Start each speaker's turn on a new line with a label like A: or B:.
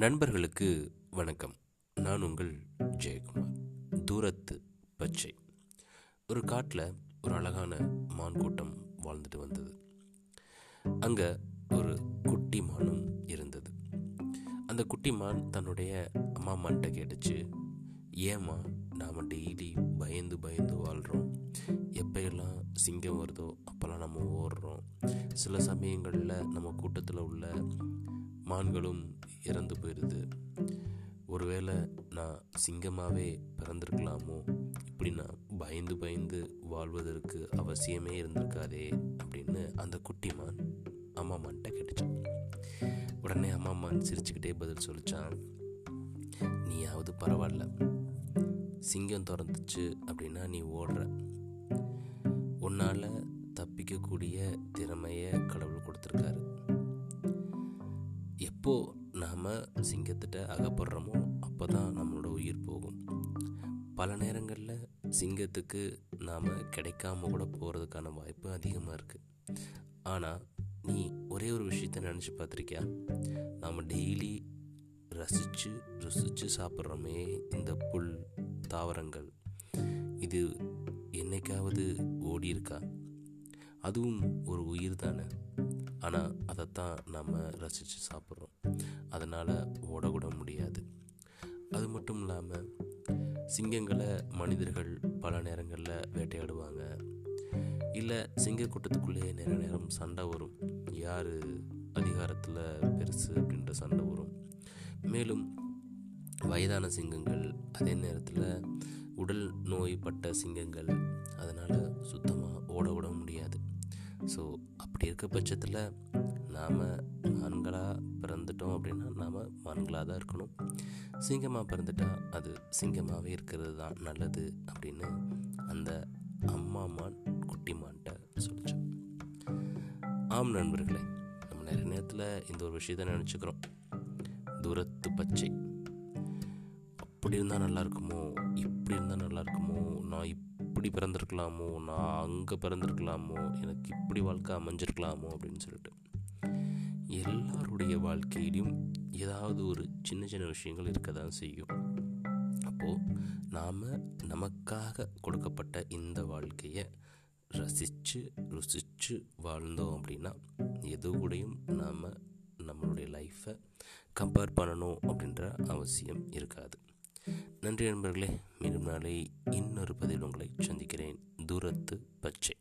A: நண்பர்களுக்கு வணக்கம். நான் உங்கள் ஜெயக்குமார். தூரத்து பச்சை. ஒரு காட்டில் ஒரு அழகான மான் கூட்டம் வாழ்ந்துட்டு வந்தது. அங்கே ஒரு குட்டி மானும் இருந்தது. அந்த குட்டி மான் தன்னுடைய அம்மா மான்கிட்ட கேட்டுச்சு ஏம்மா நாம் டெய்லி பயந்து பயந்து வாழ்கிறோம் எப்போயெல்லாம் சிங்கம் வருதோ அப்போல்லாம் நம்ம ஓடுறோம். சில சமயங்களில் நம்ம கூட்டத்தில் உள்ள மான்களும் இறந்து போயிடுது ஒருவேளை நான் சிங்கமாகவே பிறந்திருக்கலாமோ? இப்படி நான் பயந்து பயந்து வாழ்வதற்கு அவசியமே இருந்திருக்காதே அப்படின்னு அந்த குட்டிமான் அம்மா கேட்டுச்சான். உடனே அம்மா மான் சிரிச்சுக்கிட்டே பதில் சொல்லிச்சான். நீயாவது பரவாயில்ல. சிங்கம் திறந்துச்சு அப்படின்னா நீ ஓடுற. உன்னால் தப்பிக்கக்கூடிய திறமையை கடவுள் கொடுத்துருக்காரு. எப்போ நம்ம சிங்கத்திட்ட அகப்படுறோமோ அப்போ தான் நம்மளோட உயிர் போகும். பல நேரங்களில் சிங்கத்துக்கு நாம் கிடைக்காம கூட போகிறதுக்கான வாய்ப்பு அதிகமாக இருக்குது ஆனால் நீ ஒரே ஒரு விஷயத்த நினச்சி பார்த்துருக்கியா? நாம் டெய்லி ரசித்து ருசித்து சாப்பிட்றோமே இந்த புல் தாவரங்கள். இது என்னைக்காவது ஓடி இருக்கா அதுவும் ஒரு உயிர் தானே. ஆனால் அதைத்தான் நம்ம ரசித்து சாப்பிட்றோம். அதனால் ஓடக்கூட முடியாது. அது மட்டும் இல்லாமல் சிங்கங்களை மனிதர்கள் பல நேரங்களில் வேட்டையாடுவாங்க. இல்லை சிங்க கூட்டத்துக்குள்ளேயே நிறைய நேரம் சண்டை வரும். யார் அதிகாரத்தில் பெருசு அப்படின்ற சண்டை வரும். மேலும் வயதான சிங்கங்கள் அதே நேரத்தில் உடல் நோய்பட்ட சிங்கங்கள் அதனால் சுத்தமாக ஓட விட முடியாது. ஸோ அப்படி இருக்க பட்சத்தில் நாம் மான்களாக பிறந்துட்டோம் அப்படின்னா நாம் மான்களாக தான் இருக்கணும். சிங்கமாக பிறந்துட்டா அது சிங்கமாகவே இருக்கிறது தான் நல்லது அப்படின்னு அந்த அம்மா மான் குட்டி மான்கிட்ட சொல்லிச்சோம் ஆம் நண்பர்களே நம்ம நிறைய நேரத்தில் இந்த ஒரு விஷயத்தை நினச்சிக்கிறோம். தூரத்து பச்சை. அப்படி இருந்தால் நல்லா இருக்குமோ? இப்படி இருந்தால் நல்லா இருக்குமோ? நான் இப்படி பிறந்திருக்கலாமோ? நான் அங்கே பிறந்திருக்கலாமோ? எனக்கு இப்படி வாழ்க்கை அமைஞ்சிருக்கலாமோ? அப்படின்னு சொல்லிட்டு. எல்லாருடைய வாழ்க்கையிலையும் ஏதாவது ஒரு சின்ன சின்ன விஷயங்கள் இருக்க தான் செய்யும். அப்போது நாம் நமக்காக கொடுக்கப்பட்ட இந்த வாழ்க்கையை ரசித்து ருசித்து வாழ்ந்தோம் அப்படின்னா எது கூடயும் நாம் நம்மளுடைய லைஃப்பை கம்பேர் பண்ணணும் அப்படின்ற அவசியம் இருக்காது. நன்றி நண்பர்களே மீண்டும் நாளை இன்னொரு பதில் உங்களை சந்திக்கிறேன். தூரத்து பச்சை.